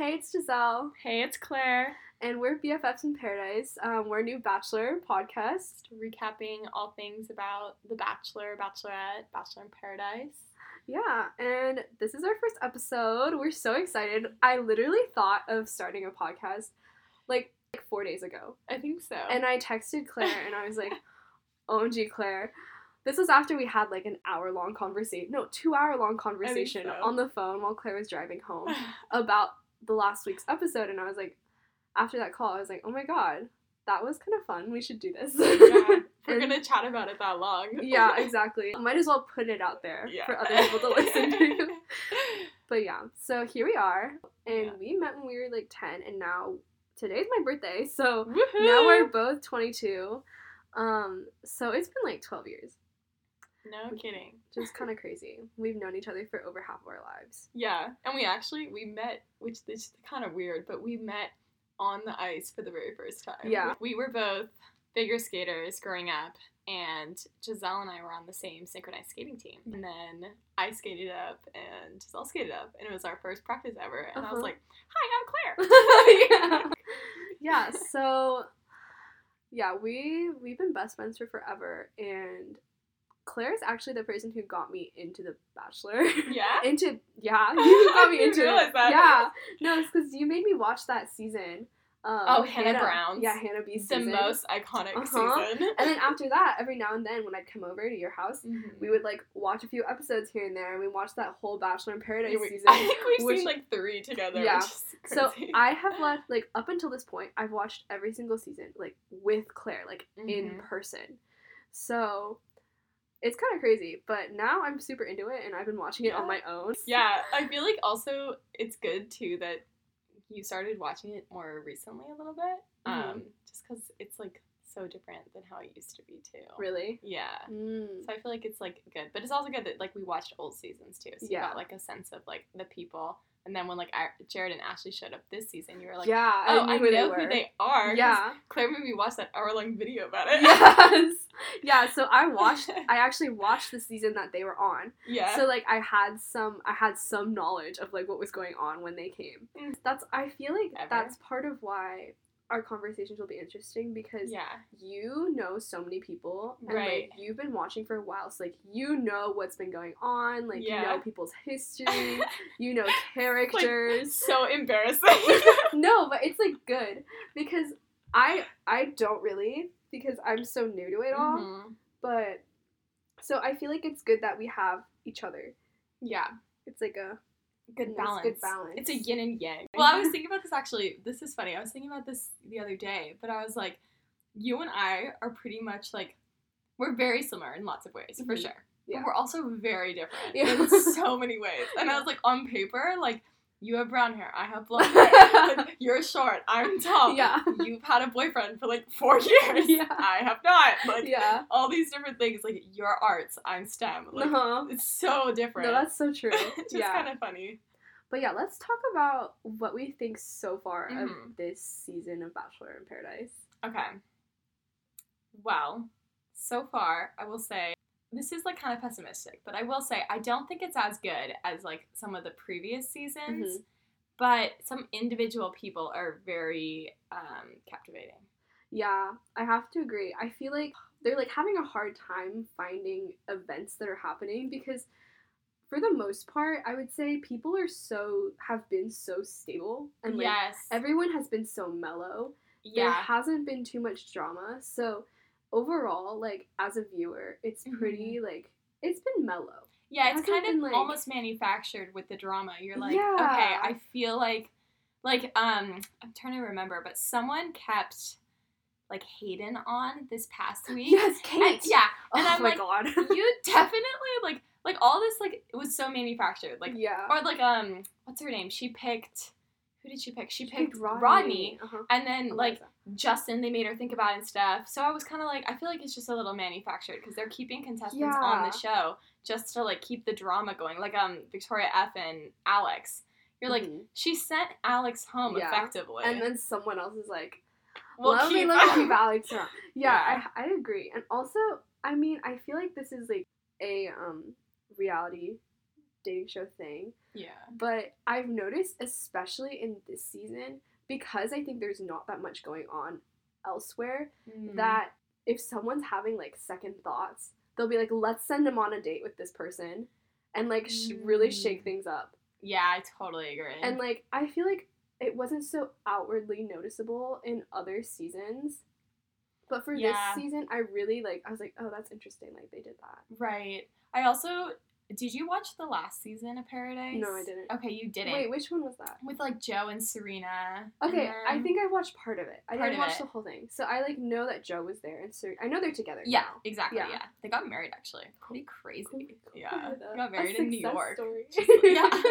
Hey, it's Gisele, Hey, it's Clare. and we're BFFs in Paradise. Um, we're a new Bachelor podcast. Recapping all things about The Bachelor, Bachelorette, Bachelor in Paradise. Yeah, and this is our first episode. We're so excited. I literally thought of starting a podcast like, like four days ago. I think so. And I texted Clare and I was like, OMG, Clare. This was after we had like an hour long conversation, no, two hour long conversation so. on the phone while Clare was driving home about the last week's episode. And I was like, after that call, I was like, oh my god, that was kind of fun. We should do this. yeah, we're gonna chat about it that long. yeah, exactly. Might as well put it out there Yeah. for other people to listen to. But yeah, so here we are, and Yeah. we met when we were like 10, and now today's my birthday, so Woohoo! now we're both 22. Um, so it's been like 12 years, No kidding. is kind of crazy. We've known each other for over half of our lives. Yeah, and we actually we met, which is kind of weird, but we met on the ice for the very first time. Yeah. we were both figure skaters growing up, and Gisele and I were on the same synchronized skating team. And then I skated up, and Gisele skated up, and it was our first practice ever. And I was Uh-huh. like, "Hi, I'm Clare." yeah. Yeah, so yeah, we we've been best friends for forever, and Clare's actually the person who got me into The Bachelor. Yeah. into yeah, you got me into realize it. that. Yeah, no, it's because you made me watch that season. Um, Oh, Hannah Brown. Yeah, Hannah B's the season. most iconic Uh-huh. season. And then after that, every now and then when I'd come over to your house, Mhm. we would like watch a few episodes here and there, and we watched that whole Bachelor in Paradise Yeah, we- season. I think we've which- seen like three together. Yeah. Is So. I have left like up until this point, I've watched every single season like with Clare, like in Mhm. person. So it's kind of crazy, but now I'm super into it, and I've been watching it on my own. Yeah, I feel like also it's good too that you started watching it more recently a little bit. Mhm. Um, just because it's like so different than how it used to be too. Really. Yeah. Mm. So I feel like it's like good, but it's also good that like we watched old seasons too, so you got like a sense of like the people. And then when like Jared and Ashley showed up this season, you were like, yeah, I oh, knew I who know they were. who they are." yeah. Clare made me watch that hour long video about it. yes. Yeah. So I watched. I actually watched the season that they were on. yeah. So like I had some. I had some knowledge of like what was going on when they came. Mm. That's. I feel like Ever. that's part of why our conversations will be interesting because yeah. you know so many people and Right. like you've been watching for a while so like you know what's been going on like you know people's history you know characters So embarrassing. no but it's like good because i i don't really because i'm so new to it all Mhm. but so i feel like it's good that we have each other Yeah. it's like a good balance. good balance It's a yin and yang. Well, I was thinking about this actually. This is funny. I was thinking about this the other day, but I was like, you and I are pretty much like, we're very similar in lots of ways, for Mhm. sure. Yeah. But we're also very different Yeah. in so many ways. And I was like, on paper, like, you have brown hair, I have blonde hair. You're short, I'm tall. yeah You've had a boyfriend for like four years. Yeah. I have not. Like, yeah all these different things. Like, you're arts, I'm STEM. Like, uh-huh. it's so different. no that's so true it's just yeah kind of funny. But yeah, let's talk about what we think so far Mhm. of this season of Bachelor in Paradise. Okay. Well, so far, I will say this is like kind of pessimistic, but I will say I don't think it's as good as like some of the previous seasons. Mhm. But some individual people are very um, captivating. Yeah, I have to agree. I feel like they're like having a hard time finding events that are happening because for the most part, I would say people are so have been so stable and like yes. everyone has been so mellow. Yeah. There hasn't been too much drama. So overall, like as a viewer, it's pretty like it's been mellow. Yeah, it's kind of been, like- almost manufactured with the drama. You're like, Yeah. okay, I feel like, like, um, I'm trying to remember, but someone kept like Hayden on this past week. Yes, And- Kate. yeah, Oh and I'm my like, god. you definitely like like all this like it was so manufactured like yeah. or like um what's her name she picked who did she pick she picked, Rodney. rodney, Uh-huh. and then like justin they made her think about and stuff so i was kind of like i feel like it's just a little manufactured because they're keeping contestants on the show just to like keep the drama going like um victoria f and alex you're like Mhm. she sent alex home Yeah. effectively and then someone else is like, we'll "Let me let me keep Alex around." Yeah, Yeah. I I agree. And also, I mean, I feel like this is like a um reality dating show thing. Yeah. But I've noticed, especially in this season, because I think there's not that much going on elsewhere, Mm. that if someone's having like second thoughts, they'll be like, let's send them on a date with this person and like sh- really shake Mm. things up. Yeah, I totally agree. And like, I feel like it wasn't so outwardly noticeable in other seasons. But for Yeah. this season, I really like, I was like, oh, that's interesting. Like, they did that. right. I also did you watch the last season of Paradise? No, I didn't. Okay, you didn't. Wait, which one was that? With like Joe and Serena. Okay, and I think I watched part of it. I didn't watch it. the whole thing. So I like know that Joe was there and Ser- I know they're together. Yeah, now. exactly. Yeah. Yeah. They got married actually. Pretty crazy. Cool- Yeah. them. Got A married in New York. yeah.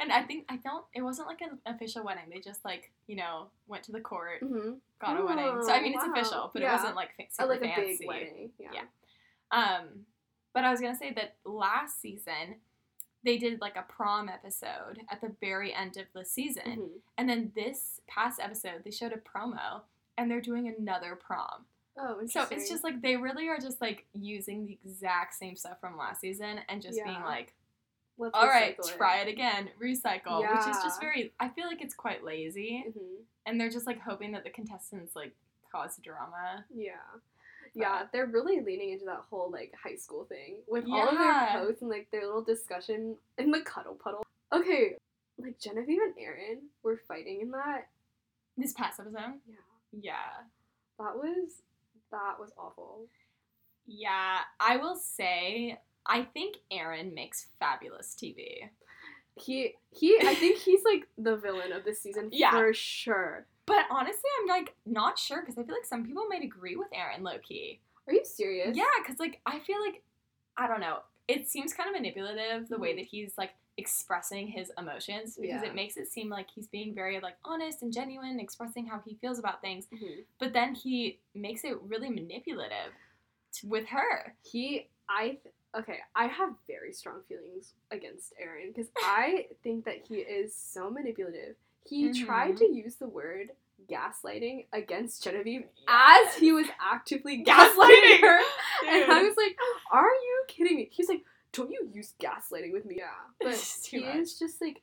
And I think I don't it wasn't like an official wedding. They just like, you know, went to the court, hmm got a wedding. So I Oh, mean it's official, but Yeah. it wasn't like fa- Oh, like a fancy. big wedding. Yeah. Yeah. Um, but I was gonna say that last season they did like a prom episode at the very end of the season, Mhm. and then this past episode they showed a promo and they're doing another prom. Oh, So it's just like they really are just like using the exact same stuff from last season and just being like, Let's all right, recycle try it again, recycle, which is just very. I feel like it's quite lazy, Mhm. and they're just like hoping that the contestants like cause drama. Yeah. Yeah, they're really leaning into that whole like high school thing with all of their posts and like their little discussion in the cuddle puddle. Okay, like Genevieve and Aaron were fighting in that. This past episode, Yeah, yeah. that was that was awful. Yeah, I will say I think Aaron makes fabulous TV. He he, I think he's like the villain of this season Yeah. for sure. But honestly, I'm like not sure because I feel like some people might agree with Aaron low key. Are you serious? Yeah, because like I feel like I don't know. It seems kind of manipulative the way Mhm. that he's like expressing his emotions because Yeah. it makes it seem like he's being very like honest and genuine, expressing how he feels about things. Mhm. But then he makes it really manipulative t- with her. He, I, th- okay, I have very strong feelings against Aaron because I think that he is so manipulative. He tried Mhm. to use the word gaslighting against Genevieve as he was actively gaslighting her. And I was like, are you kidding me? He's like, don't you use gaslighting with me? Yeah. But he much. is just like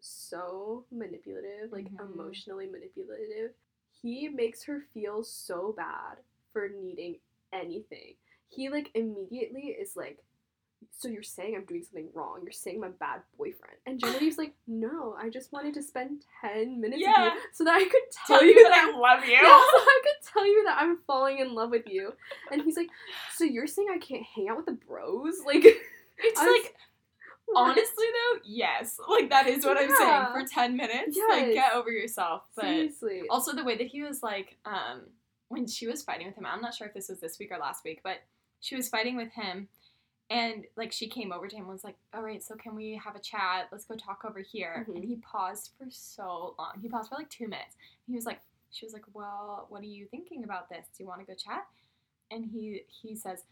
so manipulative, like Mhm. emotionally manipulative. He makes her feel so bad for needing anything. He like immediately is like, so you're saying I'm doing something wrong. You're saying I'm a bad boyfriend. And Genevieve's like, no, I just wanted to spend 10 minutes Yeah. with you so that I could tell, tell you you that that I love you. yeah, so I could tell you that I'm falling in love with you. And he's like, so you're saying I can't hang out with the bros? Like, It's was- like honestly though, yes. Like that is what I'm saying. For ten minutes, like get over yourself. But seriously. also the way that he was like, um, when she was fighting with him, I'm not sure if this was this week or last week, but she was fighting with him and like she came over to him and was like, All right, so can we have a chat? Let's go talk over here. Mhm. And he paused for so long. He paused for like two minutes. He was like she was like, Well, what are you thinking about this? Do you want to go chat? And he he says,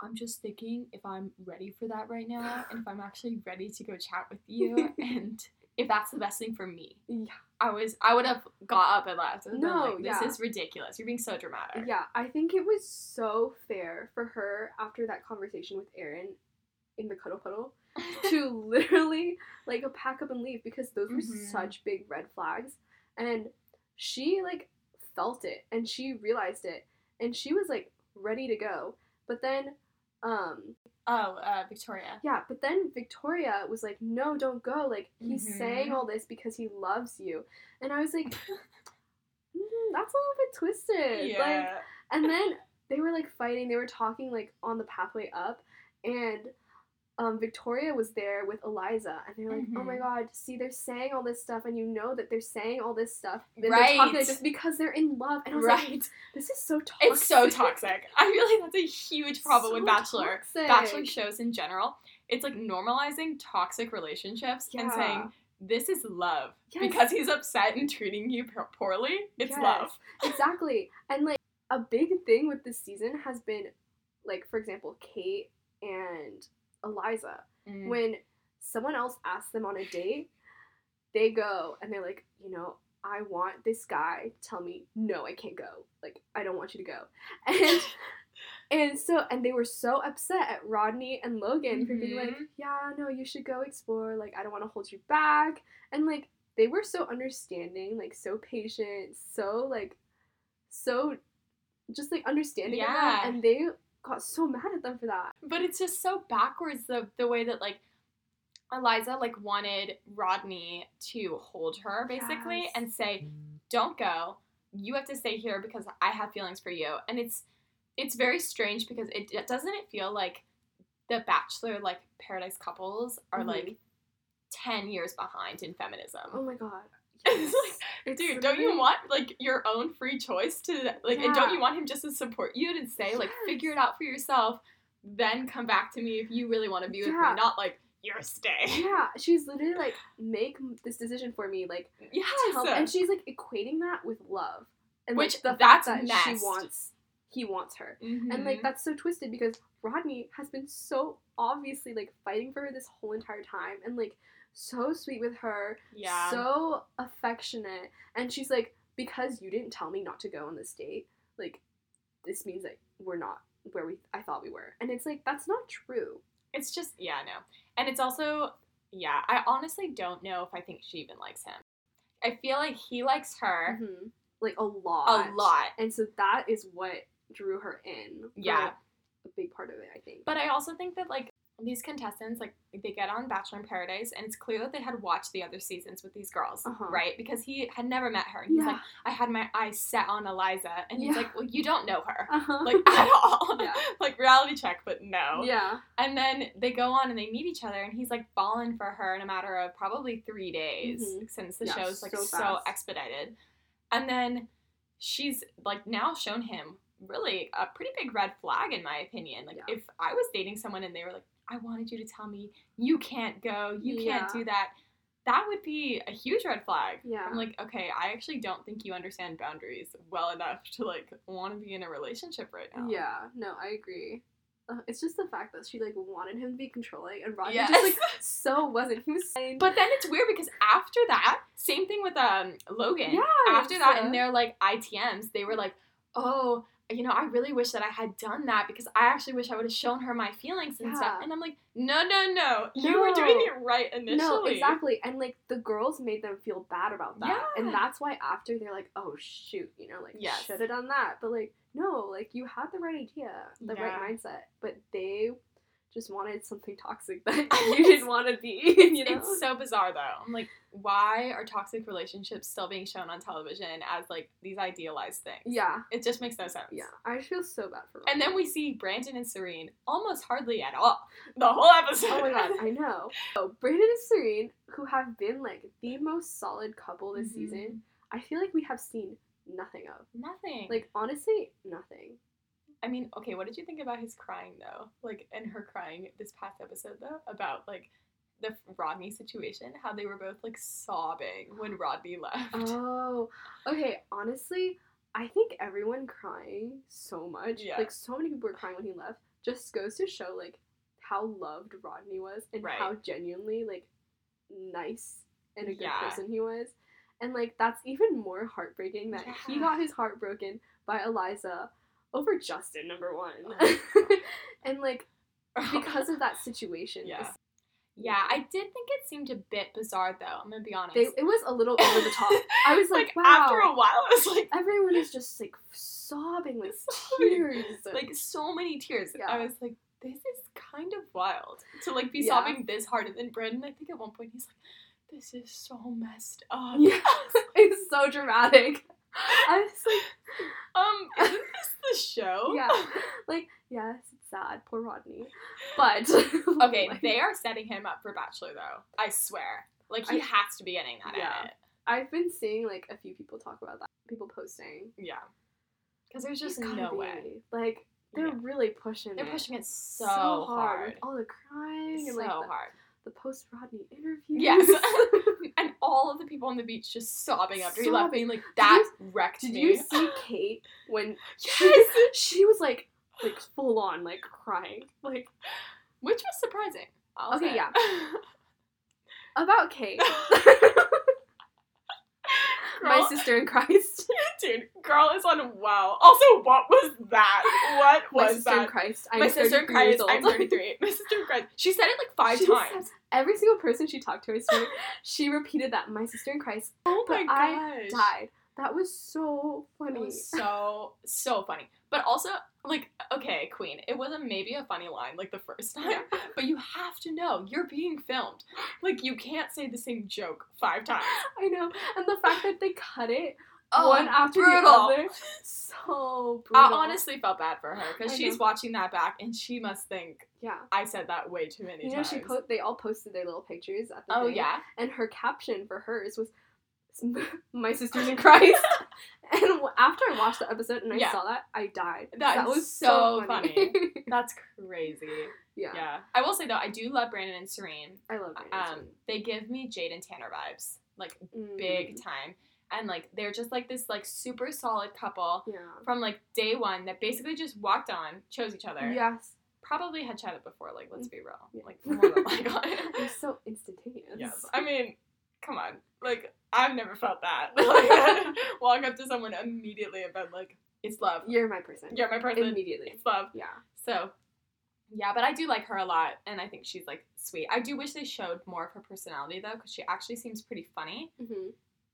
I'm just thinking if I'm ready for that right now and if I'm actually ready to go chat with you and if that's the best thing for me. yeah. I was I would have got up and left. and No, like, this yeah. is ridiculous. You're being so dramatic. Yeah, I think it was so fair for her after that conversation with Aaron in the cuddle puddle to literally like pack up and leave because those were Mhm. such big red flags. And she like felt it and she realized it and she was like ready to go. But then um Oh, uh, Victoria. yeah, but then Victoria was like, "No, don't go. Like he's Mhm. saying all this because he loves you." And I was like, mm, "That's a little bit twisted." Like and then they were like fighting. They were talking like on the pathway up, and um, Victoria was there with Eliza, and they're like, "Oh my Mhm. God, see, they're saying all this stuff, and you know that they're saying all this stuff. And They're talking like this because they're in love." And I was like, right. "This is so toxic. It's so toxic. I feel like that's a huge problem with Bachelor. toxic. Bachelor shows in general. It's like normalizing toxic relationships and saying this is love Yes. because he's upset and treating you po- poorly. It's Yes. love. exactly. And like a big thing with this season has been, like for example, Kate and Eliza. Mm. when someone else asks them on a date, they go and they're like, you know, I want this guy to tell me, no, I can't go. Like, I don't want you to go. And And so, and they were so upset at Rodney and Logan for being like, Mhm. yeah, no, you should go explore. Like, I don't want to hold you back. And like, they were so understanding, like, so patient, so like, so just like understanding of Yeah. And they got so mad at them for that. But it's just so backwards the the way that like Eliza like wanted Rodney to hold her basically Yes. and say, "Don't go. You have to stay here because I have feelings for you." And it's it's very strange because it, it doesn't it feel like the bachelor like paradise couples are Mhm. like 10 years behind in feminism. Oh my god. It's like, It's Dude, don't you want like your own free choice to like and don't you want him just to support you to say like figure it out for yourself, then come back to me if you really want to be with Yeah. me, not like you're stay. Yeah, she's literally like, make this decision for me. Like, yeah, and she's like equating that with love, and Which, like, the that's fact that she wants, he wants her, Mhm. and like that's so twisted because Rodney has been so obviously like fighting for her this whole entire time, and like so sweet with her, yeah. so affectionate, and she's like, because you didn't tell me not to go on this date, like, this means that we're not where we I thought we were, and it's like that's not true. it's just yeah, no. And it's also yeah, I honestly don't know if I think she even likes him. I feel like he likes her Mhm. Like a lot, a lot. and so that is what drew her in. Yeah. like, a big part of it, I think. But I also think that like these contestants, like they get on Bachelor in Paradise, and it's clear that they had watched the other seasons with these girls, Uh-huh. right? Because he had never met her, and he's yeah, like, I had my eyes set on Eliza, and he's Yeah. like, Well, you don't know her, uh-huh. like at all, Yeah. like reality check, but no. yeah, And then they go on and they meet each other, and he's like fallen for her in a matter of probably three days Mhm. since the show's like so so, expedited. And then she's like now shown him really a pretty big red flag in my opinion. Like Yeah. if I was dating someone and they were like, I wanted you to tell me you can't go, you can't Yeah. do that, that would be a huge red flag. yeah. I'm like, okay, I actually don't think you understand boundaries well enough to like want to be in a relationship right now. yeah, no, I agree. Uh, it's just the fact that she like wanted him to be controlling, and Rodney Yes. just like so wasn't. He was fine. But then it's weird because after that, same thing with um Logan. yeah, After that, so- they're like ITMs, they were like, "Oh, you know, I really wish that I had done that because I actually wish I would have shown her my feelings and stuff." And I'm like, "No, no, no! You were doing it right initially." No, exactly. And like the girls made them feel bad about that. Yeah. And that's why after they're like, oh shoot, you know, like Yes. should have done that. But like, no, like you had the right idea, the Yeah. right mindset. But they just wanted something toxic that you didn't want to be. You know? It's so bizarre though. I'm like, why are toxic relationships still being shown on television as like these idealized things? yeah. It just makes no sense. Yeah. I just feel so bad for And then we see Brandon and Serene almost hardly at all the whole episode. Oh my god, I know. So Brandon and Serene, who have been like the most solid couple this Mhm. season, I feel like we have seen nothing of. Nothing. Like honestly, nothing. I mean, okay, what did you think about his crying though? Like, and her crying this past episode though about like the Rodney situation, how they were both like sobbing when Rodney left. Oh, okay. Honestly, I think everyone crying so much, Yeah. like so many people were crying when he left, just goes to show like how loved Rodney was and Right. how genuinely like nice and a good Yeah. person he was. And like that's even more heartbreaking that he got his heart broken by Eliza over Justin number one. Oh and like because of that situation. Yeah. yeah, I did think it seemed a bit bizarre though. I'm gonna be honest. They, it was a little over the top. I was like, wow. after a while, I was like, everyone is just like sobbing with tears. like so many tears. Yeah. I was like, this is kind of wild to like be Yeah. sobbing this hard. And then Brandon, I think at one point he's like, this is so messed up. yeah, it's so dramatic. I was like, Um, isn't this the show? yeah, like yes, it's sad, poor Rodney, but Okay, like, they are setting him up for Bachelor though. I swear. Like he I- has to be getting that Yeah. edit. I've been seeing like a few people talk about that. People posting. Yeah. Because there's just no be. way. Like they're Yeah. really pushing. They're it pushing it so, hard. hard. all the crying and So like the, hard. The post Rodney interview. Yes. and all of the people on the beach just sobbing after he left, Sobbing. being like, that wrecked Did me. you see Kate when Yes! she was like like full on like crying like Which was surprising. I'll Okay, say. yeah. about Kate, my sister in Christ. dude, girl is on wow. Also, what was that? What was My sister in. Christ. I'm My sister in Christ, I'm old. 33. My sister in Christ. She said it like five She times. Every single person she talked to, I swear, she repeated that. My sister in Christ Oh but my I died. That was so funny. Was so so funny. But also, like, okay, Queen, it wasn't maybe a funny line like the first time, Yeah. but you have to know you're being filmed. Like, you can't say the same joke five times. I know, and the fact that they cut it Oh, one after brutal. the other, so brutal. I honestly felt bad for her because she's know. watching that back and she must think yeah. I said that way too many You know, times. she po- they all posted their little pictures at the oh thing, yeah, and her caption for hers was "My sisters in Christ." and after I watched the episode and I Yeah. saw that, I died. That that was so funny. that's crazy. yeah. Yeah, I will say though, I do love Brandon and Serene. I love it. Um, they give me Jade and Tanner vibes, like Mm. big time, and like they're just like this like super solid couple Yeah. from like day one that basically just walked on, chose each other. Yes. Probably had chatted before. Like, let's be real. Yeah. Like, more than was so instantaneous. Yes. I mean, come on. Like, I've never felt that. Like, walk up to someone immediately and been like, it's love. You're my person. You're my person. Immediately. It's love. Yeah. So, yeah, but I do like her a lot, and I think she's like sweet. I do wish they showed more of her personality though, because she actually seems pretty funny. hmm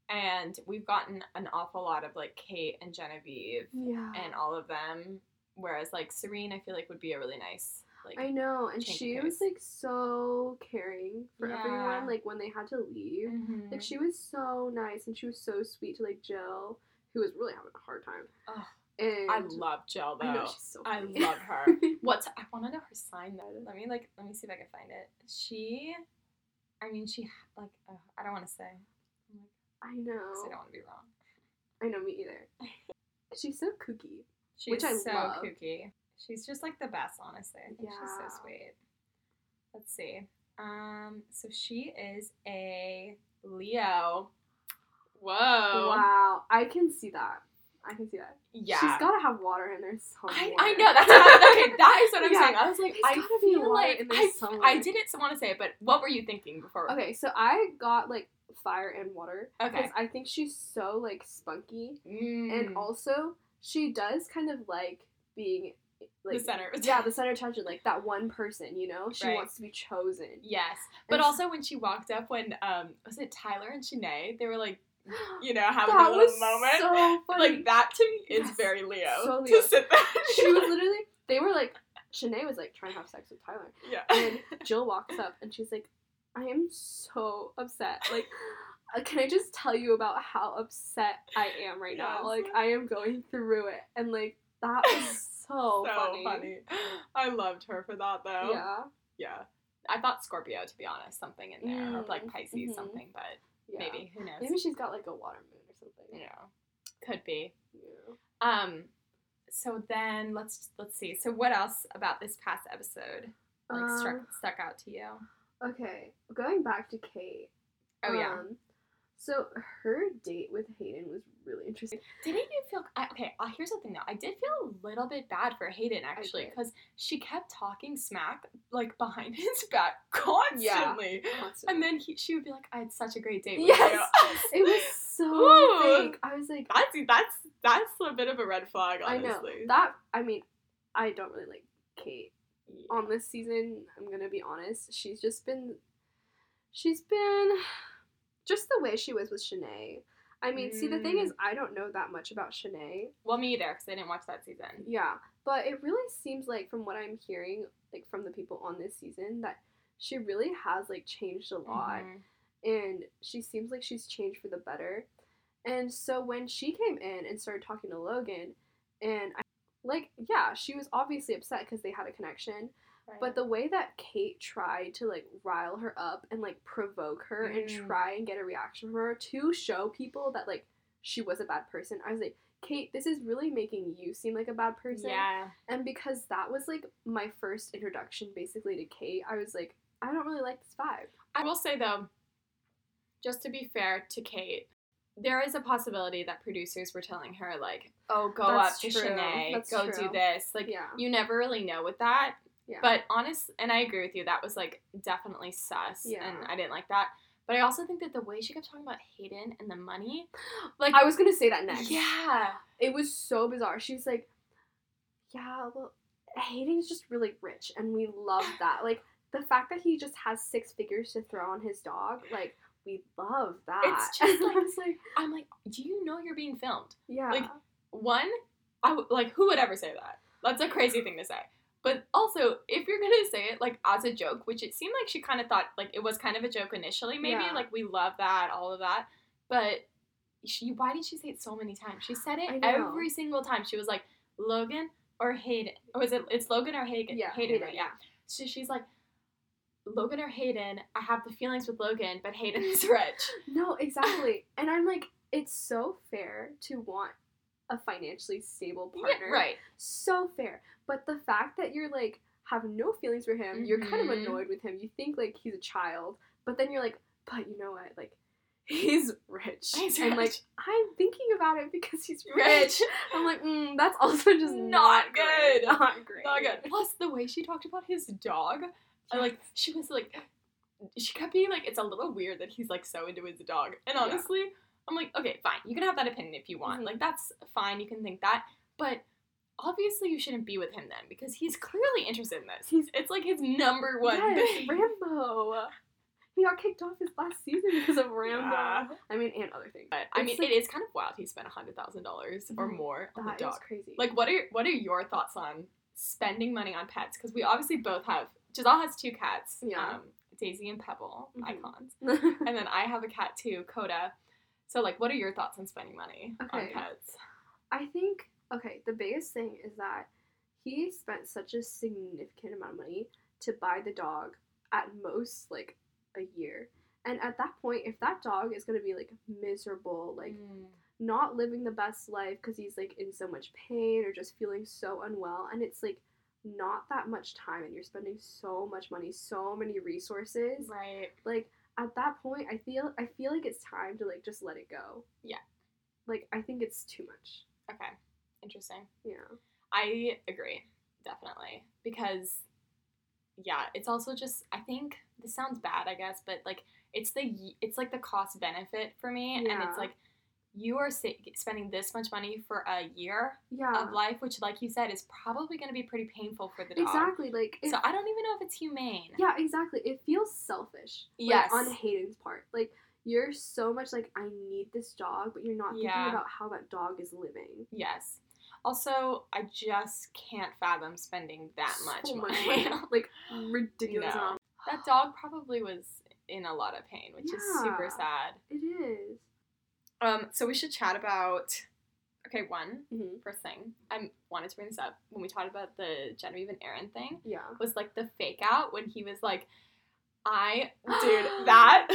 And we've gotten an awful lot of like Kate and Genevieve Yeah. and all of them, whereas like Serene, I feel like would be a really nice like. I know, and she was like so caring for Yeah. everyone. Like when they had to leave, Mhm. like she was so nice and she was so sweet to like Jill, who was really having a hard time. Ugh, And I love Jill though. I know she's so. I love her. What's I want to know her sign though. Let me like let me see if I can find it. She, I mean she like uh, I don't want to say. I'm like, I know. I don't want to be wrong. I know me either. She's so kooky. She's Which I so love. kooky. She's just like the best, honestly. I think she's Yeah. so sweet. Let's see. Um, so she is a Leo. Whoa. Wow, I can see that. I can see that. Yeah. She's gotta have water in there somewhere. I, I know that's what, okay. That is what I'm Yeah. saying. I was like, There's I gotta be feel water like in there I, somewhere. I didn't want to say it, but what were you thinking before? Okay, so I got like fire and water Okay. because I think she's so like spunky, Mm. and also she does kind of like being like the center. Yeah, the center attention, like that one person, you know, she Right. wants to be chosen. Yes, but And also when she walked up, when um, was it Tyler and Shanae? They were like, you know, having that a little was moment. so funny. Like that to me is Yes. very Leo. So To sit there. she was literally. They were like, Shanae was like trying to have sex with Tyler, yeah. and Jill walks up and she's like, "I am so upset. Like, uh, can I just tell you about how upset I am right now? Like, I am going through it, and like that was so, so funny. I loved her for that though. Yeah, Yeah. I thought Scorpio to be honest, something in there, or like Mm, Pisces, mhm. something, but yeah. maybe who knows? Maybe she's got like a water moon or something. you know, could be. Yeah. Um, so then let's let's see. So what else about this past episode like struck Um, stuck out to you? Okay, going back to Kate. Oh yeah. um, So her date with Hayden was really interesting. Didn't you feel I, okay? Uh, here's the thing though. I did feel a little bit bad for Hayden actually because she kept talking smack like behind his back constantly, yeah, Constantly. and then he, she would be like, "I had such a great date with Yes! you." it was so Ooh. fake. I was like, That's that's that's a bit of a red flag, I know honestly. that. I mean, I don't really like Kate Yeah. on this season. I'm gonna be honest. She's just been, she's been, just the way she was with Shanae. I mean, see, the thing Mm. is, I don't know that much about Shanae. well, me either, because I didn't watch that season. Yeah, but it really seems like, from what I'm hearing, like from the people on this season, that she really has like changed a lot. Mhm. and she seems like she's changed for the better. And so when she came in and started talking to Logan, and I, like, yeah, she was obviously upset because they had a connection. Right. But the way that Kate tried to like rile her up and like provoke her and Mm. try and get a reaction from her to show people that like she was a bad person, I was like, Kate, this is really making you seem like a bad person. yeah, And because that was like my first introduction basically to Kate, I was like, I don't really like this vibe. I will say though, just to be fair to Kate, there is a possibility that producers were telling her like, "Oh, go That's up to true. Shanae, That's go true. do this." Like, yeah. you never really know with that. Yeah. But honest, and I agree with you, that was like definitely sus, Yeah. and I didn't like that. But I also think that the way she kept talking about Hayden and the money, like, I was gonna say that next. yeah, It was so bizarre. She was like, Yeah, well, Hayden's just really rich, and we love that. Like the fact that he just has six figures to throw on his dog, like we love that. It's just like, I was like, I'm like, do you know you're being filmed? yeah, Like, One, I w- like who would ever say that? That's a crazy thing to say. But also, if you're gonna say it like as a joke, which it seemed like she kind of thought like it was kind of a joke initially, maybe Yeah. like we love that, all of that, but she why did she say it so many times? She said it every single time. She was like Logan or Hayden, or was it? It's Logan or Hagen? Yeah, Hayden, Hayden, right? Yeah. So she's like. Logan or Hayden, I have the feelings with Logan, but Hayden's rich. no, exactly. and I'm like, it's so fair to want a financially stable partner. Yeah, right. so fair. But the fact that you're like have no feelings for him, you're kind of Mhm. annoyed with him. You think like he's a child, but then you're like, but you know what? Like he's rich. He's and like. I'm thinking about it because he's rich. Rich. I'm like, mm, that's also just Not not, great. good. Not great. Not good. Plus, the way she talked about his dog, I like she was like, she kept being like, it's a little weird that he's like so into his dog. And Yeah. honestly, I'm like, okay, fine, you can have that opinion if you want. Mhm. Like that's fine, you can think that, but obviously you shouldn't be with him then because he's clearly interested in this. He's- it's like his number one Yes, thing. Rambo. He got kicked off his last season because of Rambo. Yeah. I mean, and other things. But I mean, like- it is kind of wild. He spent hundred thousand dollars or Mhm. more on the dog. crazy. Like, what are what are your thoughts on spending money on pets? Because we obviously both have. Gisele has two cats. Yeah. Um, Daisy and Pebble, Mhm. icons, and then I have a cat too, Coda. So, like, what are your thoughts on spending money on Okay. pets? I think okay, the biggest thing is that he spent such a significant amount of money to buy the dog at most like a year. And at that point, if that dog is gonna be like miserable, like Mm. not living the best life because he's like in so much pain or just feeling so unwell, and it's like not that much time, and you're spending so much money, so many resources, right. like at that point, I feel I feel like it's time to like just let it go. Yeah. Like I think it's too much. Okay. Interesting. Yeah. I agree, definitely. Because, yeah, it's also just, I think, this sounds bad, I guess, but like, it's the, it's like the cost benefit for me. And it's like, you are sa- spending this much money for a year Yeah. of life, which, like you said, is probably going to be pretty painful for the dog. Exactly. Like it, So I don't even know if it's humane. yeah, exactly. It feels selfish. like, Yes. on Hayden's part. Like you're so much like I need this dog, but you're not Yeah. thinking about how that dog is living. Yes. Also, I just can't fathom spending that much So much money. money. like ridiculous No. amount. that dog probably was in a lot of pain, which is super sad. It is. Um, so we should chat about. Okay, one Mm-hmm. first thing I wanted to bring this up when we talked about the Genevieve and Aaron thing Yeah. was like the fake out when he was like, "I, dude, that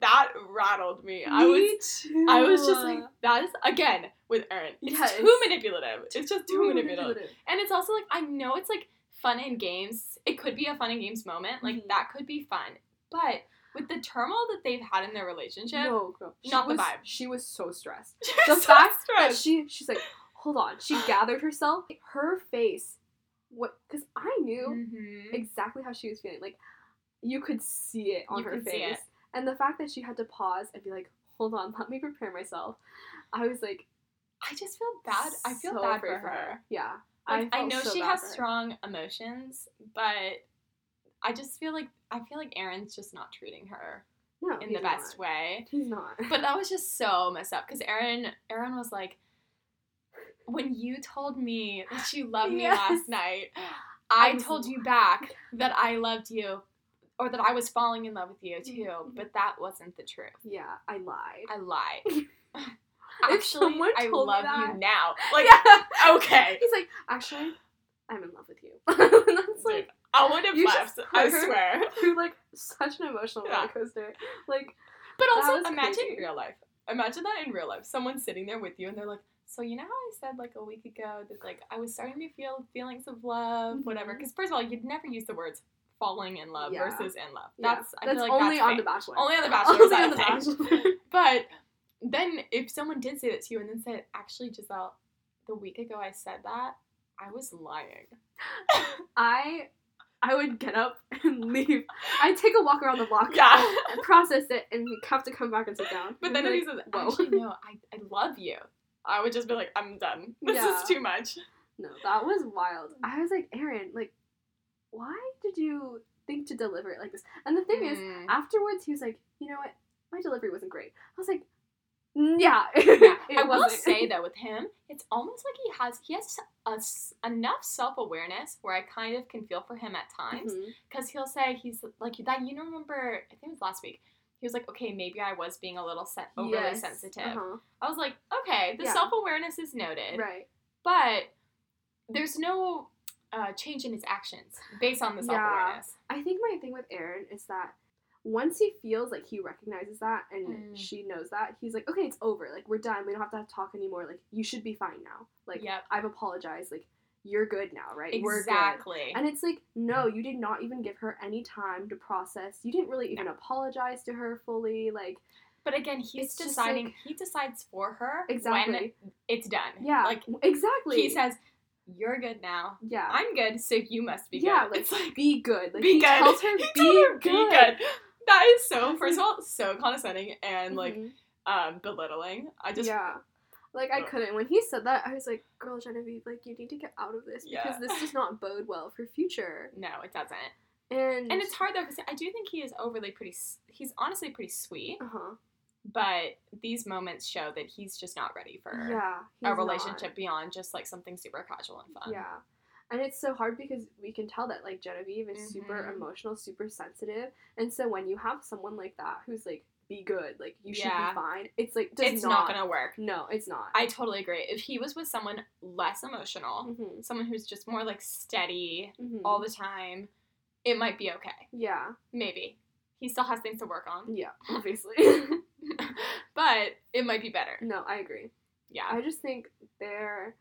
that rattled me. I was too. I was just like, that is again with Aaron. It's Yes. too manipulative. It's just too Too manipulative. manipulative. And it's also like I know it's like fun and games. It could be a fun and games moment. Like Mhm. that could be fun. But with the turmoil that they've had in their relationship, No, Not the was, vibe. She was so stressed. the The fact that stressed. she she's like, hold on. She gathered herself. Her face, what? Because I knew Mhm. exactly how she was feeling. Like you could see it on You her face. And the fact that she had to pause and be like, "Hold on, let me prepare myself." I was like, I just feel bad. I feel so bad for afraid her. Yeah. Like, I, felt know so she has strong emotions, but I just feel like I feel like Aaron's just not treating her no, in the best not. way. He's not. But that was just so messed up because Aaron Aaron was like, when you told me that you loved me Yes. last night, I I told you back that I loved you, or that I was falling in love with you too. But that wasn't the truth. yeah, I lied. I lied. Actually, someone I love you now. Like, yeah. okay. He's like, actually, I'm in love with you. That's like I would have left. I swear. through like such an emotional Yeah. roller coaster. Like, But also, imagine crazy. in real life. Imagine that in real life. Someone sitting there with you and they're like, so you know how I said like a week ago that like I was starting to feel feelings of love, whatever. Mhm. Because first of all, you'd never use the words falling in love Yeah. versus in love. yeah, That's I that's feel like only that's on fake. The Bachelor. Only on the Bachelor. Only on The. Bachelor. But then if someone did say that to you and then said, actually, Gisele, the week ago I said that, I was lying. I I would get up and leave. I'd take a walk around the block. Yeah. Process it and have to come back and sit down. But And then if he like, says, "Whoa." actually, no, I, I love you, I would just be like, I'm done. This Yeah. is too much. No, that was wild. I was like, Aaron, like, why did you think to deliver it like this? And the thing is, Mm. afterwards, he was like, you know what? My delivery wasn't great. I was like, "Mm, yeah. Yeah. it I will say though, with him, it's almost like he has he has a enough self awareness where I kind of can feel for him at times because he'll say he's like that. You know, remember I think it was last week. He was like, okay, maybe I was being a little sen- overly Yes, sensitive. uh-huh, I was like, okay, the Yeah. self awareness is noted, Right. but there's no uh, change in his actions based on the self Yeah. awareness. I think my thing with Aaron is that once he feels like he recognizes that and Mm. she knows that, he's like, okay, it's over. Like, we're done. We don't have to talk anymore. Like, you should be fine now. Like, Yep. I've apologized. Like, you're good now, right? Exactly. And it's like, no, you did not even give her any time to process. You didn't really even apologize to her fully. Like, But again, he's deciding. like- he decides for her exactly. when it's done. yeah. Like exactly. he says, "You're good now. yeah. I'm good, so you must be yeah, good." like, it's like be good. Like, be he good. tells her, he be, her, good. "Be good." That is so. First of all, so condescending and like Mhm. um belittling. I just yeah. Like I couldn't. When he said that, I was like, "Girl, Genevieve, like you need to get out of this because Yeah. this does not bode well for future." no, it doesn't. And And it's hard though because I do think he is overly pretty. He's honestly pretty sweet, Uh huh. but these moments show that he's just not ready for Yeah. a relationship not. beyond just like something super casual and fun. Yeah. And it's so hard because we can tell that like Genevieve is super Mhm. emotional, super sensitive, and so when you have someone like that who's like, "Be good," like you should be fine. It's like does it's not gonna work. No, it's not. I totally agree. If he was with someone less emotional, Mhm. someone who's just more like steady Mhm. all the time, it might be okay. yeah. Maybe. He still has things to work on, Yeah. Obviously. but it might be better. no, I agree. Yeah. I just think they're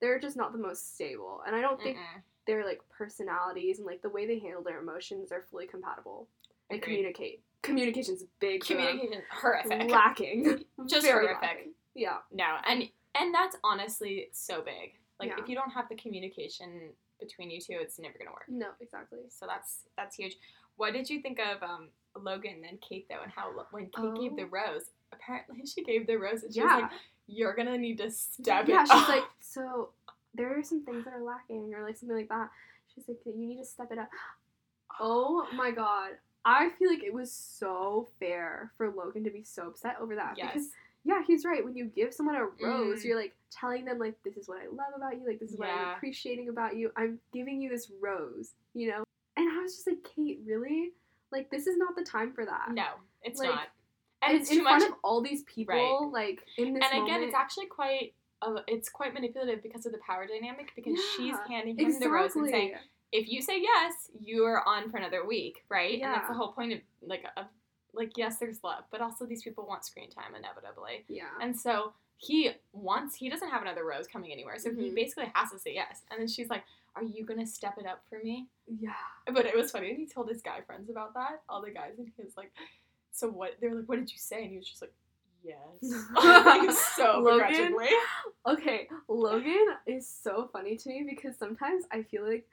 they're just not the most stable, and I don't think Mm-mm. their like personalities and like the way they handle their emotions are fully compatible and Agreed. communicate. Communication's a big. Communication horrific. lacking. Just Very horrific. lacking. Yeah. No, and and that's honestly so big. Like Yeah. if you don't have the communication between you two, it's never gonna work. No, exactly. So that's that's huge. What did you think of um, Logan and Kate though, and how when Kate gave the Oh. rose, apparently she gave the rose, and she Yeah. was like, "You're gonna need to step it up. yeah, it she's up." like, so there are some things that are lacking, or like something like that. She's like, you need to step it up. Oh my god. I feel like it was so fair for Logan to be so upset over that. yes, Because yeah, he's right. When you give someone a rose, Mm. you're like telling them like this is what I love about you, like this is what I'm appreciating about you. I'm giving you this rose, you know? And I was just like, Kate, really? Like this is not the time for that. no, it's Like, not, and And it's in too front much. of all these people, Right. like in this And again, it's actually quite. Uh, it's quite manipulative because of the power dynamic. Because she's handing him the rose and saying, if you say yes, you're on for another week, right? Yeah. And that's the whole point of like a, like yes, there's love, but also these people want screen time inevitably, Yeah. and so he wants he doesn't have another rose coming anywhere, so he Mhm. basically has to say yes. And then she's like, "Are you gonna step it up for me?" Yeah. But it was funny, and he told his guy friends about that, all the guys, and he was like, "So what?" They were like, "What did you say?" And he was just like, "Yes," like so Logan? Okay, Logan is so funny to me because sometimes I feel like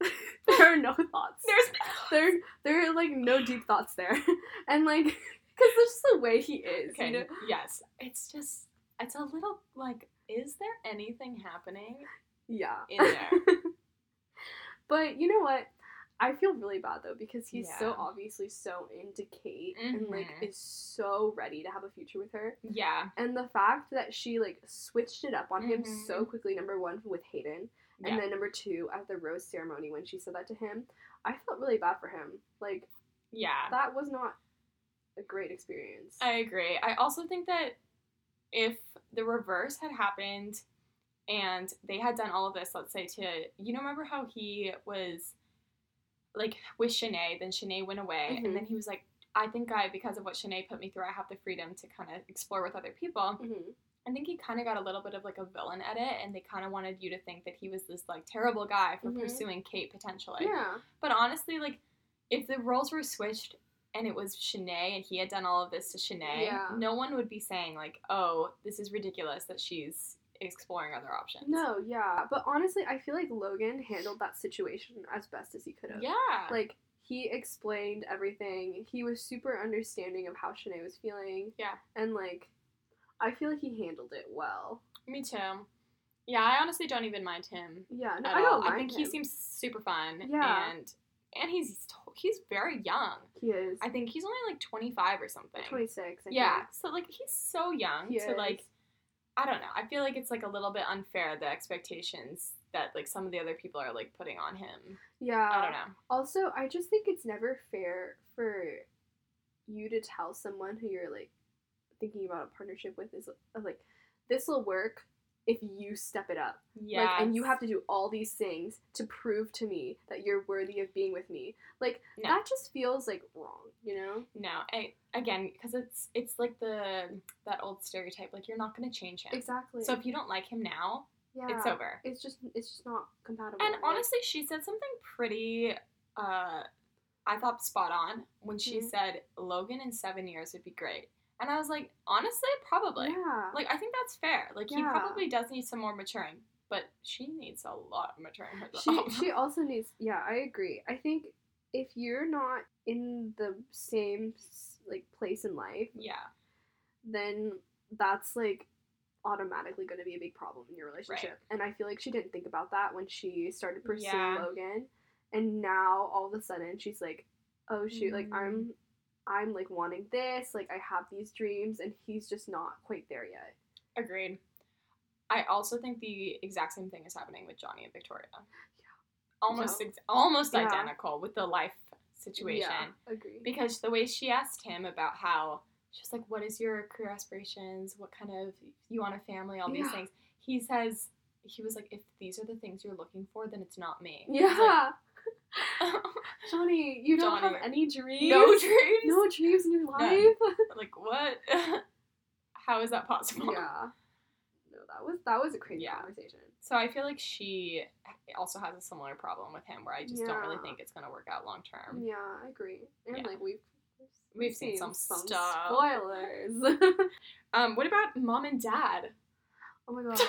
there are no thoughts. There's there there are like no deep thoughts there, and like because that's just the way he is. Okay, You know? yes. It's just, it's a little like, is there anything happening Yeah. in there? but you know what? I feel really bad though because he's so obviously so into Kate and like Mhm. is so ready to have a future with her. yeah. And the fact that she like switched it up on him Mhm. so quickly, number one with Hayden, Yeah. and then number two at the rose ceremony when she said that to him, I felt really bad for him. Like yeah. that was not a great experience. I agree. I also think that if the reverse had happened and they had done all of this, let's say to, you know, remember how he was like with Shanae, then Shanae went away, Mhm. and then he was like, I think I, because of what Shanae put me through, I have the freedom to kind of explore with other people. hmm I think he kind of got a little bit of like a villain edit, and they kind of wanted you to think that he was this like terrible guy for Mhm. pursuing Kate potentially. Yeah. But honestly, like if the roles were switched and it was Shanae and he had done all of this to Shanae, Yeah. no one would be saying like, "Oh, this is ridiculous that she's exploring other options." No, yeah. But honestly, I feel like Logan handled that situation as best as he could have. Yeah. Like he explained everything. He was super understanding of how Shanae was feeling. Yeah. And like I feel like he handled it well. Me too. Yeah, I honestly don't even mind him Yeah, no, at I don't mind I think he seems super fun. Yeah. And and he's he's very young. He is. I think he's only like 25 or something. 26. I yeah. think. So like he's so young He to is. like I don't know. I feel like it's like a little bit unfair the expectations that like some of the other people are like putting on him. Yeah. I don't know. Also, I just think it's never fair for you to tell someone who you're like thinking about a partnership with is like this will work if you step it up. Yeah. Like and you have to do all these things to prove to me that you're worthy of being with me. Like No. that just feels like wrong, you know? No, I, again, because it's it's like the that old stereotype, like you're not gonna change him. Exactly. So if you don't like him now, yeah. it's over. It's just it's just not compatible. And Like, honestly, she said something pretty, uh, I thought spot on when she Mhm. said Logan in seven years would be great. And I was like, honestly, probably. yeah. Like I think that's fair. Like he probably does need some more maturing, but she needs a lot of maturing she herself. she also needs yeah i agree i think if you're not in the same like place in life yeah, then that's like automatically going to be a big problem in your relationship and i feel like she didn't think about that when she started pursuing Yeah. logan and now all of a sudden she's like oh shoot like Mhm. i'm i'm like wanting this like i have these dreams and he's just not quite there yet agreed. I also think the exact same thing is happening with Johnny and Victoria. Yeah. Almost, No. ex- almost Yeah. identical with the life situation. yeah agree because the way she asked him about how she was like, "What is your career aspirations? What kind of you want a family? All these Yeah. things." He says he was like, "If these are the things you're looking for, then it's not me." Yeah like, johnny you don't Johnny. have any dreams no dreams. no dreams in your life Like what? how is that possible? yeah no that was that was a crazy Yeah. conversation So I feel like she also has a similar problem with him, where I just don't really think it's gonna work out long term. yeah i agree and Yeah. like we've We've seen some stuff. spoilers Um, what about mom and dad? oh my god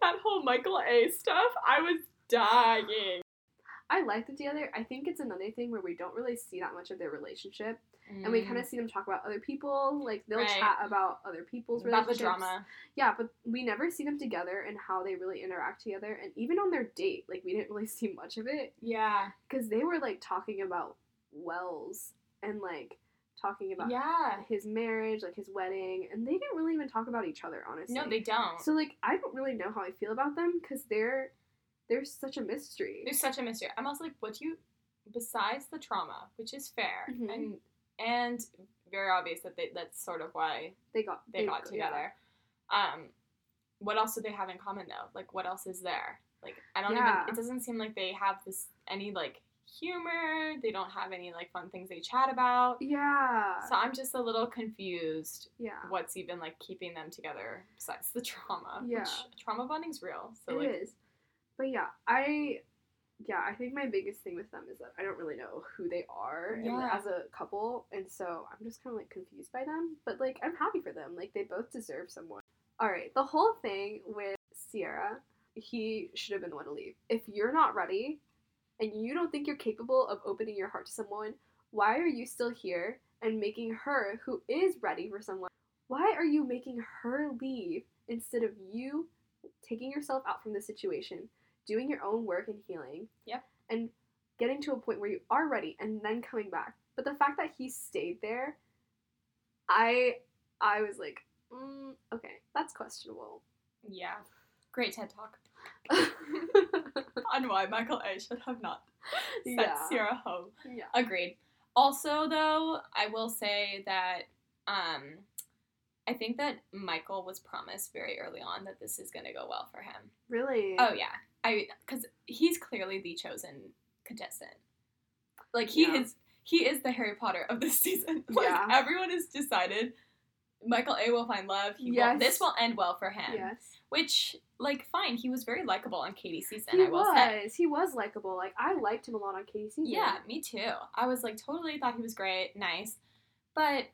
that whole Michael A stuff, I was dying. I like them together i think it's another thing where we don't really see that much of their relationship and we kind of see them talk about other people like they'll Mm. Right. chat about other people's about the relationships drama. yeah but we never see them together and how they really interact together and even on their date like we didn't really see much of it Yeah. because they were like talking about wells and like talking about Yeah. his marriage like his wedding and they didn't really even talk about each other honestly No, they don't. so like i don't really know how i feel about them because they're they're such a mystery There's such a mystery. I'm also like, what do you, besides the trauma, which is fair Mhm. and and very obvious that they that's sort of why they got they got yeah. together. Um, what else do they have in common though? Like, what else is there? Like, I don't Yeah. even. It doesn't seem like they have this any like humor. They don't have any like fun things they chat about. yeah So I'm just a little confused. yeah What's even like keeping them together besides the trauma? Yeah. Which trauma bonding's real. So It like, is, But yeah, I yeah, I think my biggest thing with them is that I don't really know who they are and, as a couple, and so I'm just kind of like confused by them. But like, I'm happy for them. Like, they both deserve someone. All right, the whole thing with Sierra, he should have been the one to leave. If you're not ready, and you don't think you're capable of opening your heart to someone, why are you still here and making her, who is ready for someone, why are you making her leave instead of you taking yourself out from the situation, doing your own work and healing? Yep. And getting to a point where you are ready and then coming back. But the fact that he stayed there, I I was like, mm, okay, that's questionable. yeah, great TED talk on why Michael A should have not sent Yeah. Sierra home. yeah. Agreed. Also, though, I will say that um, I think that Michael was promised very early on that this is going to go well for him. Really? Oh yeah, I because he's clearly the chosen contestant. Like he Yeah. is, he is the Harry Potter of this season. Like Yeah. everyone has decided. Michael A will find love. He will, Yes. this will end well for him. Yes. Which, like, fine. He was very likable on Katie's season. He I will was. say. He was likable. Like I liked him a lot on Katie's season. Yeah, me too. I was like totally thought he was great, nice, but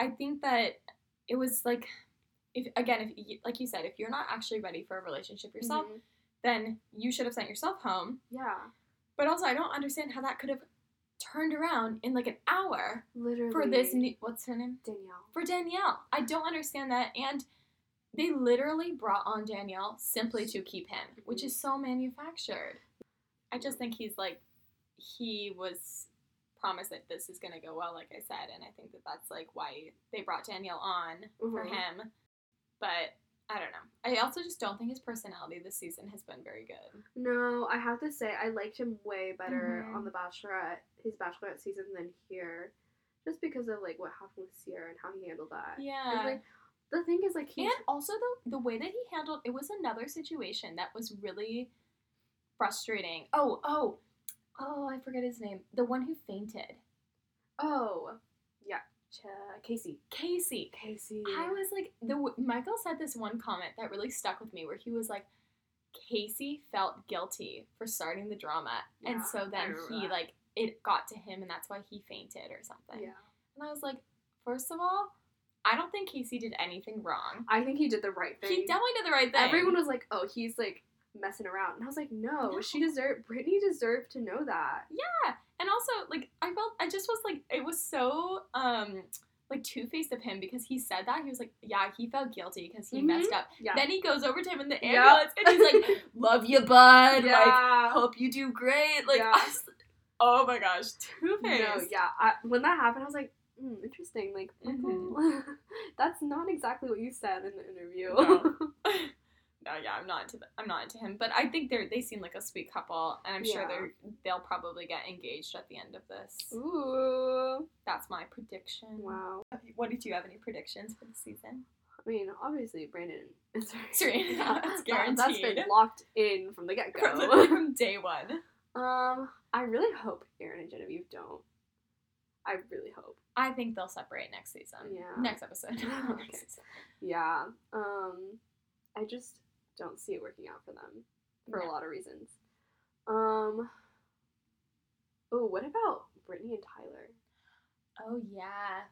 I think that it was like, if again, if like you said, if you're not actually ready for a relationship yourself, Mhm. Then you should have sent yourself home. Yeah. But also, I don't understand how that could have turned around in like an hour Literally. for this. New, what's her name? Danielle. For Danielle, I don't understand that. And they literally brought on Danielle simply to keep him, which is so manufactured. I just think he's like, he was promised that this is gonna go well, like I said, and I think that that's like why they brought Danielle on for Mhm. him. But I don't know. I also just don't think his personality this season has been very good. No, I have to say I liked him way better Mhm. on the Bachelorette, his Bachelorette season than here, just because of like what happened with Sierra and how he handled that. Yeah. like the thing is like he And also the the way that he handled it was another situation that was really frustrating. Oh, oh, oh, I forget his name. The one who fainted. oh Ch- Casey. Casey. Casey. I was like the Michael said this one comment that really stuck with me where he was like Casey felt guilty for starting the drama Yeah, and so then he that. like it got to him and that's why he fainted or something. yeah. And I was like first of all, I don't think Casey did anything wrong. I think he did the right thing. He definitely did the right thing. Everyone was like, "Oh, he's like messing around," and I was like, "No, No. she deserved. Brittany deserved to know that." Yeah, and also like I felt I just was like it was so um like two faced of him because he said that he was like yeah he felt guilty because he Mhm. messed up. Yeah. Then he goes over to him in the Yeah. ambulance and he's like love you bud like hope you do great like Yeah. I was- oh my gosh two no, faced. yeah. I, when that happened, I was like, mm, "Interesting." Like, Mhm. That's not exactly what you said in the interview. No. No, yeah, I'm not into the, I'm not into him, but I think they're they seem like a sweet couple, and I'm sure they're they'll probably get engaged at the end of this. Ooh. That's my prediction. Wow. What did you have any predictions for the season? I mean, obviously, Brandon. Is Serena, that's That- That's been locked in from the get go. from day one. um, I really hope Aaron and Genevieve don't. I really hope. I think they'll separate next season. Yeah. Next episode. Okay. Yeah. Um, I just don't see it working out for them for No. a lot of reasons. Um. Oh, what about Brittany and Tyler? Oh yeah.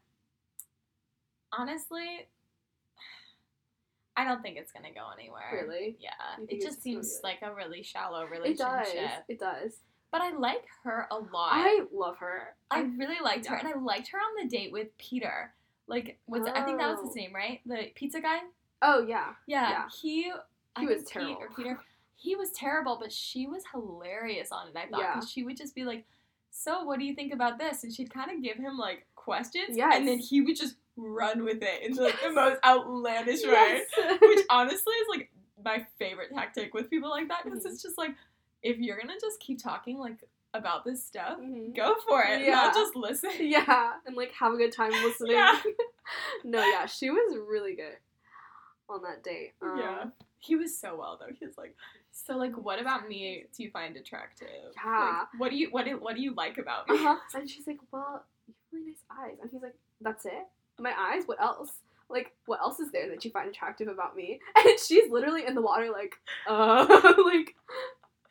Honestly, I don't think it's gonna go anywhere. Really? Yeah. It just just gonna be seems like- like a really shallow relationship. It does. It does. But I like her a lot. I love her. I really liked her, and I liked her on the date with Peter. Like, what's it? I think that was Oh. his name, right? The pizza guy. Oh yeah. Yeah, Yeah. he. He was think Pete terrible. Or Peter. He was terrible, but she was hilarious on it. I thought Yeah. because she would just be like, "So, what do you think about this?" And she'd kind of give him like questions, Yes. and then he would just run with it in like the most outlandish way. Which honestly is like my favorite tactic with people like that because Mhm. it's just like if you're gonna just keep talking like about this stuff, Mhm. go for it, Yeah. not just listen. Yeah, and like have a good time listening. Yeah. no, yeah, she was really good on that date. Um, yeah. He was so well though. He was like, so like, what about me do you find attractive? Yeah. Like, what do you what do, what do you like about me? Uh-huh. And she's like, "Well, you have really nice eyes." And he's like, "That's it? My eyes? What else? Like, what else is there that you find attractive about me?" And she's literally in the water, like, "Uh, like,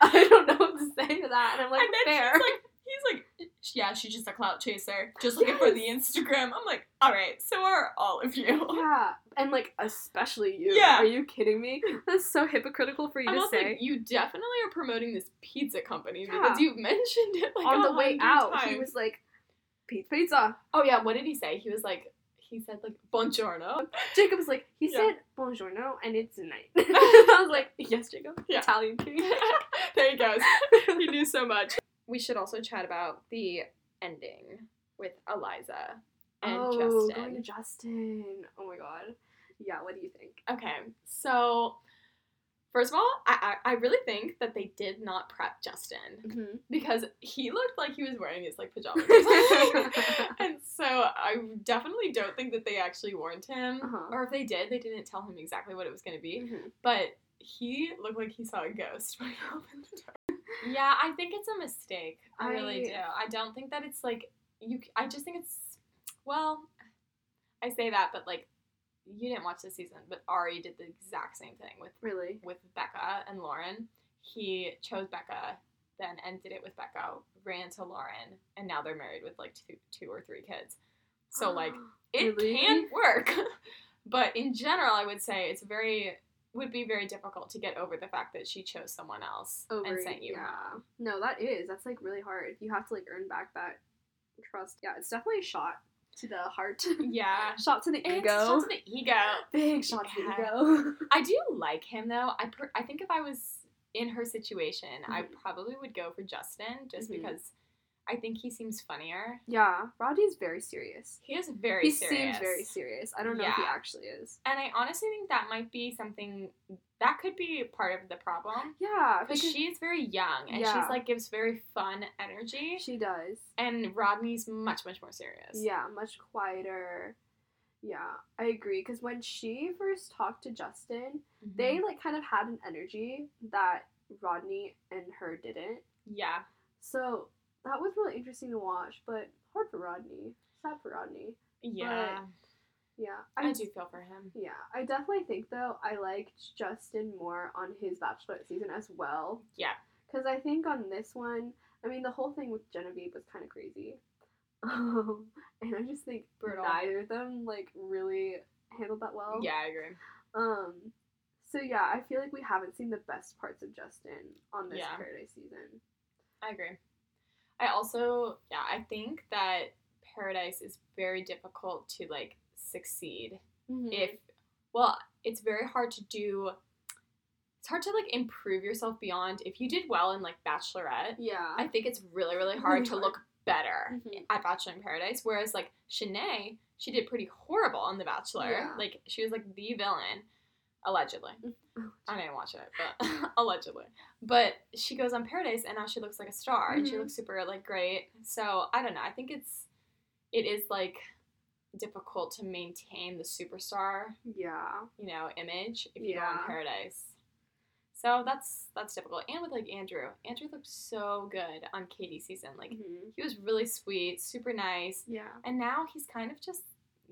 I don't know what to say to that." And I'm like, and then "Fair." he's like, he's like, yeah, she's just a clout chaser, just looking for the Instagram. I'm like, all right, so are all of you. yeah, and like especially you. Yeah. Are you kidding me? That's so hypocritical for you I'm to say. like, you definitely are promoting this pizza company Yeah. because you mentioned it like on the way out, he was like, "Pizza, pizza." oh yeah, what did he say? He was like, he said like buongiorno. Jacob was like, he Yeah. said buongiorno and it's a night. I was like, yes, Jacob. Yeah. Italian king. there he goes. he knew so much. We should also chat about the ending with Eliza and oh, Justin. going to Justin. Oh my god. Yeah, what do you think? Okay, so first of all, I, I I really think that they did not prep Justin Mm-hmm. because he looked like he was wearing his like pajamas and so I definitely don't think that they actually warned him, Uh-huh. or if they did, they didn't tell him exactly what it was going to be. Mhm. But he looked like he saw a ghost when he opened the door. Yeah, I think it's a mistake. I, really do. I don't think that it's like you. I just think it's well. I say that, but like you didn't watch the season, but Arie did the exact same thing with Really? with Becca and Lauren. He chose Becca, then ended it with Becca, ran to Lauren, and now they're married with like two two or three kids. So like it Really? can work. but in general, I would say it's very would be very difficult to get over the fact that she chose someone else over and sent you yeah. home. No, that is. That's like really hard. You have to like earn back that trust. Yeah, it's definitely a shot. to the heart. Yeah. shot to the ego. shot to the ego. Big shot to the ego. I do like him though. I per- I think if I was in her situation, I Mhm. probably would go for Justin just Mhm. because I think he seems funnier. yeah, Rodney's very serious. He is very he serious. seems very serious. I don't know if he actually is. And I honestly think that might be something that could be part of the problem. Yeah, Because she's very young and Yeah. she's like gives very fun energy. she does. And Rodney's much, much more serious. Yeah, much quieter. Yeah, I agree. Because when she first talked to Justin, Mhm. they like kind of had an energy that Rodney and her didn't. Yeah. So that was really interesting to watch, but hard for Rodney. Sad for Rodney. Yeah. Yeah, I do feel for him. Yeah, I definitely think though I liked Justin more on his Bachelorette season as well. Yeah. Because I think on this one, I mean, the whole thing with Genevieve was kind of crazy. Um, and I just think Brutal. neither of them like really handled that well. Yeah, I agree. Um. So yeah, I feel like we haven't seen the best parts of Justin on this Yeah. Paradise season. I agree. I also, yeah, I think that Paradise is very difficult to like succeed if, well, it's very hard to do. It's hard to like improve yourself beyond if you did well in like Bachelorette. yeah. I think it's really, really hard to look better Mhm. at Bachelor in Paradise. Whereas like Shanae, she did pretty horrible on The Bachelor. Yeah. Like she was like the villain, allegedly. I didn't watch it, but allegedly. But she goes on Paradise and now she looks like a star and she Mhm. looks super like great. So I don't know. I think it's it is like difficult to maintain the superstar, yeah. you know, image if you go on Paradise. So that's that's difficult. And with like Andrew. Andrew looked so good on Katie's season. Like Mhm. he was really sweet, super nice. Yeah. And now he's kind of just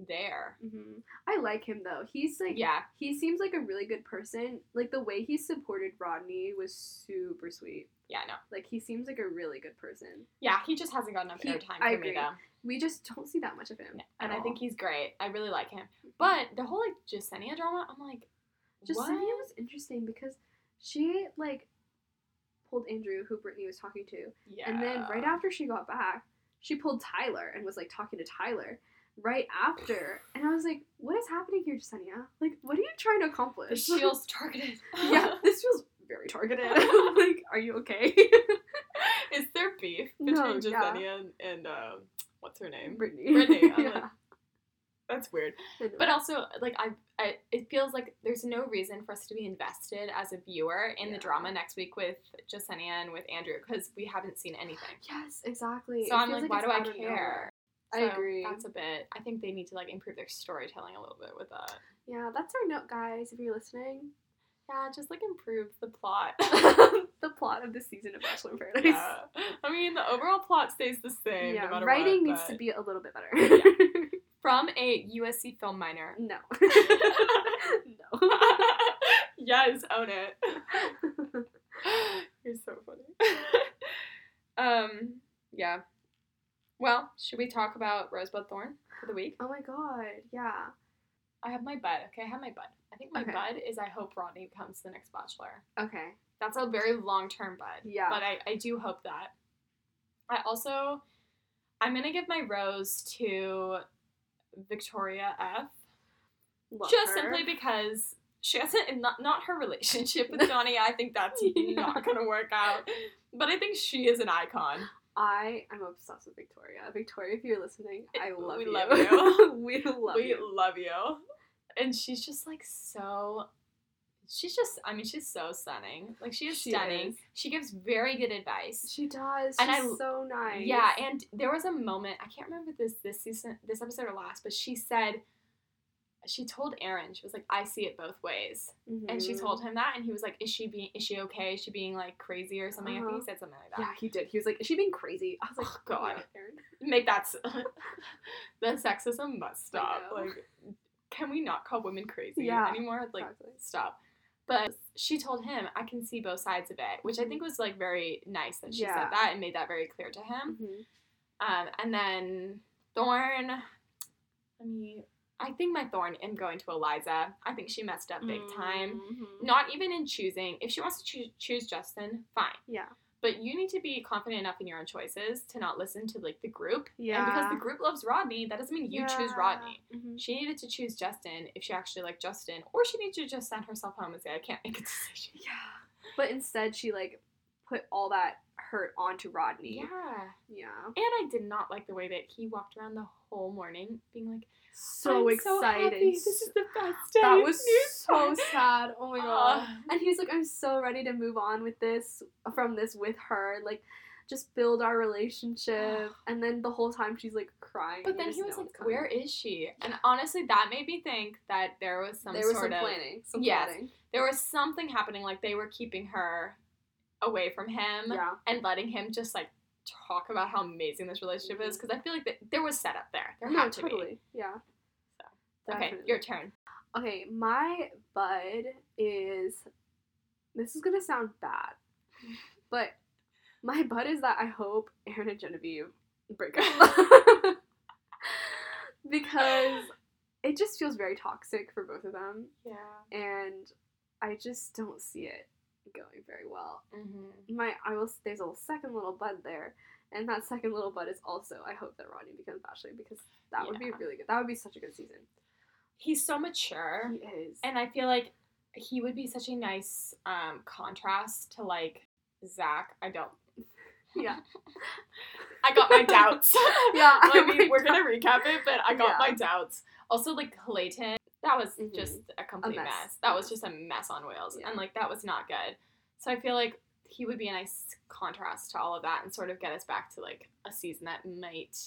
there. hmm I like him though. He's like Yeah. he seems like a really good person. Like the way he supported Rodney was super sweet. Yeah, no. Like he seems like a really good person. Yeah, he just hasn't gotten enough He- airtime for I me agree. though. We just don't see that much of him. And at I think he's great. I really like him. But the whole like Jessenia drama, I'm like, what? was interesting because she like pulled Andrew, who Brittany was talking to, yeah. and then right after she got back, she pulled Tyler and was like talking to Tyler right after, and I was like, "What is happening here, Jessenia? Like, what are you trying to accomplish?" the feels targeted. yeah, this feels very targeted. like, are you okay? Is there beef No, between yeah. And, and um, what's her name? Brittany. Brittany, yeah. like- That's weird. But also, like I, I, it feels like there's no reason for us to be invested as a viewer in Yeah. the drama next week with Jessenia and with Andrew because we haven't seen anything. yes, exactly. So It I'm feels like, why do I care? I So agree. That's a bit. I think they need to like improve their storytelling a little bit with that. Yeah, that's our note, guys. If you're listening, Yeah, just like improve the plot. the plot of the season of Bachelor in Paradise. yeah. I mean, the overall plot stays the same. Yeah, no matter writing what, needs to be a little bit better. from a USC film minor. no. no. yes, own it. You're so funny. um, yeah. Well, should we talk about Rosebud Thorn for the week? Oh my god, yeah. I have my bud. Okay, I have my bud. I think my Okay. bud is I hope Rodney becomes the next Bachelor. Okay. That's a very long term bud. Yeah. But I, I do hope that. I also, I'm going to give my rose to Victoria F. Love just her. simply because she hasn't, not, not her relationship with Johnny. I think that's Yeah. not going to work out. But I think she is an icon. I am obsessed with Victoria. Victoria, if you're listening, I love We you. love you. we love we you. We love you. And she's just like so. She's just, I mean, she's so stunning. Like, she is She stunning. is. She gives very good advice. She does. And She's I- so nice. Yeah, and there was a moment I can't remember this this season, this episode or last, but she said, she told Aaron, she was like, "I see it both ways," and she told him that, and he was like, "Is she being? Is she okay? Is she being like crazy or something?" I think Uh-huh. he said something like that. Yeah, he did. He was like, "Is she being crazy?" I was like, Oh, God. yeah. Make that s- the sexism must stop. Like, can we not call women crazy Yeah, anymore? Like, exactly. stop. But she told him, "I can see both sides of it," which I think was like very nice that she Yeah. said that and made that very clear to him. Mhm. Um, and then Thorn. I mean, I think my Thorn in going to Eliza. I think she messed up big time. Mhm. Not even in choosing. If she wants to choo- choose Justin, fine. Yeah. but you need to be confident enough in your own choices to not listen to like the group. Yeah. And because the group loves Rodney, that doesn't mean you choose Yeah. Rodney. Mhm. She needed to choose Justin if she actually liked Justin, or she needed to just send herself home and say, I can't make a decision. Yeah. But instead, she like put all that hurt onto Rodney. Yeah. Yeah. And I did not like the way that he walked around the whole morning being like, So I'm excited. So. This is the best day. that was so sad. Oh my ah. god. Ugh. And he's like, I'm so ready to move on with this from this with her. Like, just build our relationship. And then the whole time she's like crying. But then he was like, coming. "Where is she?" And honestly, that made me think that there was some there was sort some of planning. Some Yes. plotting. there was something happening. Like they were keeping her away from him Yeah. and letting him just like talk about how amazing this relationship is. Because I feel like there was setup there. There Mm-hmm. no, had to totally. Yeah. be. Okay, your turn. Okay, my bud is. This is gonna sound bad, but my bud is that I hope Aaron and Genevieve break up because it just feels very toxic for both of them, Yeah. and I just don't see it going very well. Mm-hmm. My I will. There's a second little bud there. And that second little bud is also. I hope that Rodney becomes Bachelor because that would be really good. That would be such a good season. He's so mature. He is. And I feel like he would be such a nice um, contrast to like Zach. I don't. yeah. I got my doubts. Yeah, I I mean, we're gonna recap it, but I got Yeah. my doubts. Also, like Clayton, that was Mhm. just a complete mess. mess. That was just a mess on wheels, Yeah. and like that was not good. So I feel like he would be a nice contrast to all of that, and sort of get us back to like a season that might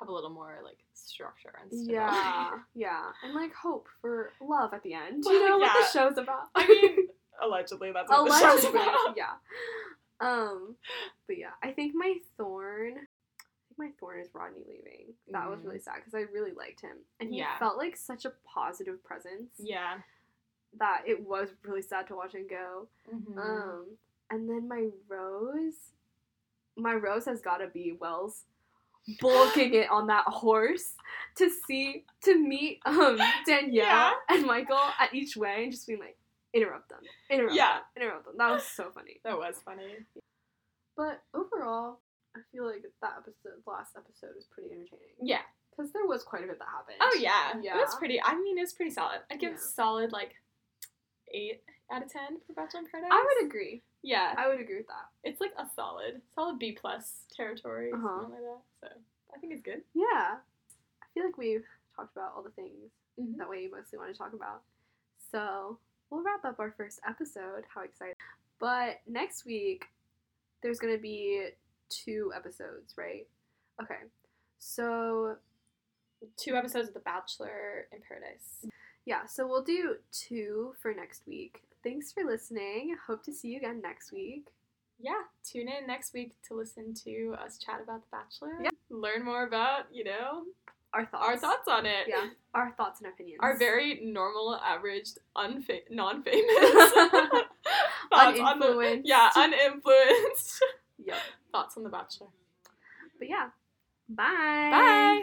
have a little more like structure and. Yeah, yeah, and like hope for love at the end. Well, You know what the show's about. I mean, allegedly, that's what the show's about. yeah. Um, but yeah, I think my thorn. My thorn is Rodney leaving. That was Mhm. really sad because I really liked him, and he Yeah. felt like such a positive presence Yeah. that it was really sad to watch him go. Mhm. Um, and then my rose, my rose has got to be Wells, bulking it on that horse to see to meet um Danielle Yeah. and Michael at each way and just being like interrupt them, interrupt Yeah. them, interrupt them. That was so funny. that was funny. But overall, I feel like that episode, last episode, was pretty entertaining Yeah. because there was quite a bit that happened. Oh yeah. Yeah. It was pretty. I mean, it's pretty solid. I'd give Yeah. it solid like eight out of ten for Bachelor in Paradise. I would agree. Yeah. I would agree with that. It's like a solid, solid B plus territory, Uh-huh. something like that. So I think it's good. Yeah, I feel like we've talked about all the things Mhm. that we mostly want to talk about. So we'll wrap up our first episode. How excited! But next week, there's gonna be two episodes, right? Okay, so Two episodes of The Bachelor in Paradise. yeah, so we'll do two for next week. Thanks for listening. Hope to see you again next week. Yeah, tune in next week to listen to us chat about The Bachelor. Yeah. Learn more about, you know, Our thoughts. our thoughts on it. Yeah, our thoughts and opinions. Our very normal, average, unfa- non-famous thoughts on the yeah, uninfluenced Yep. thoughts on The Bachelor. But yeah, bye. Bye.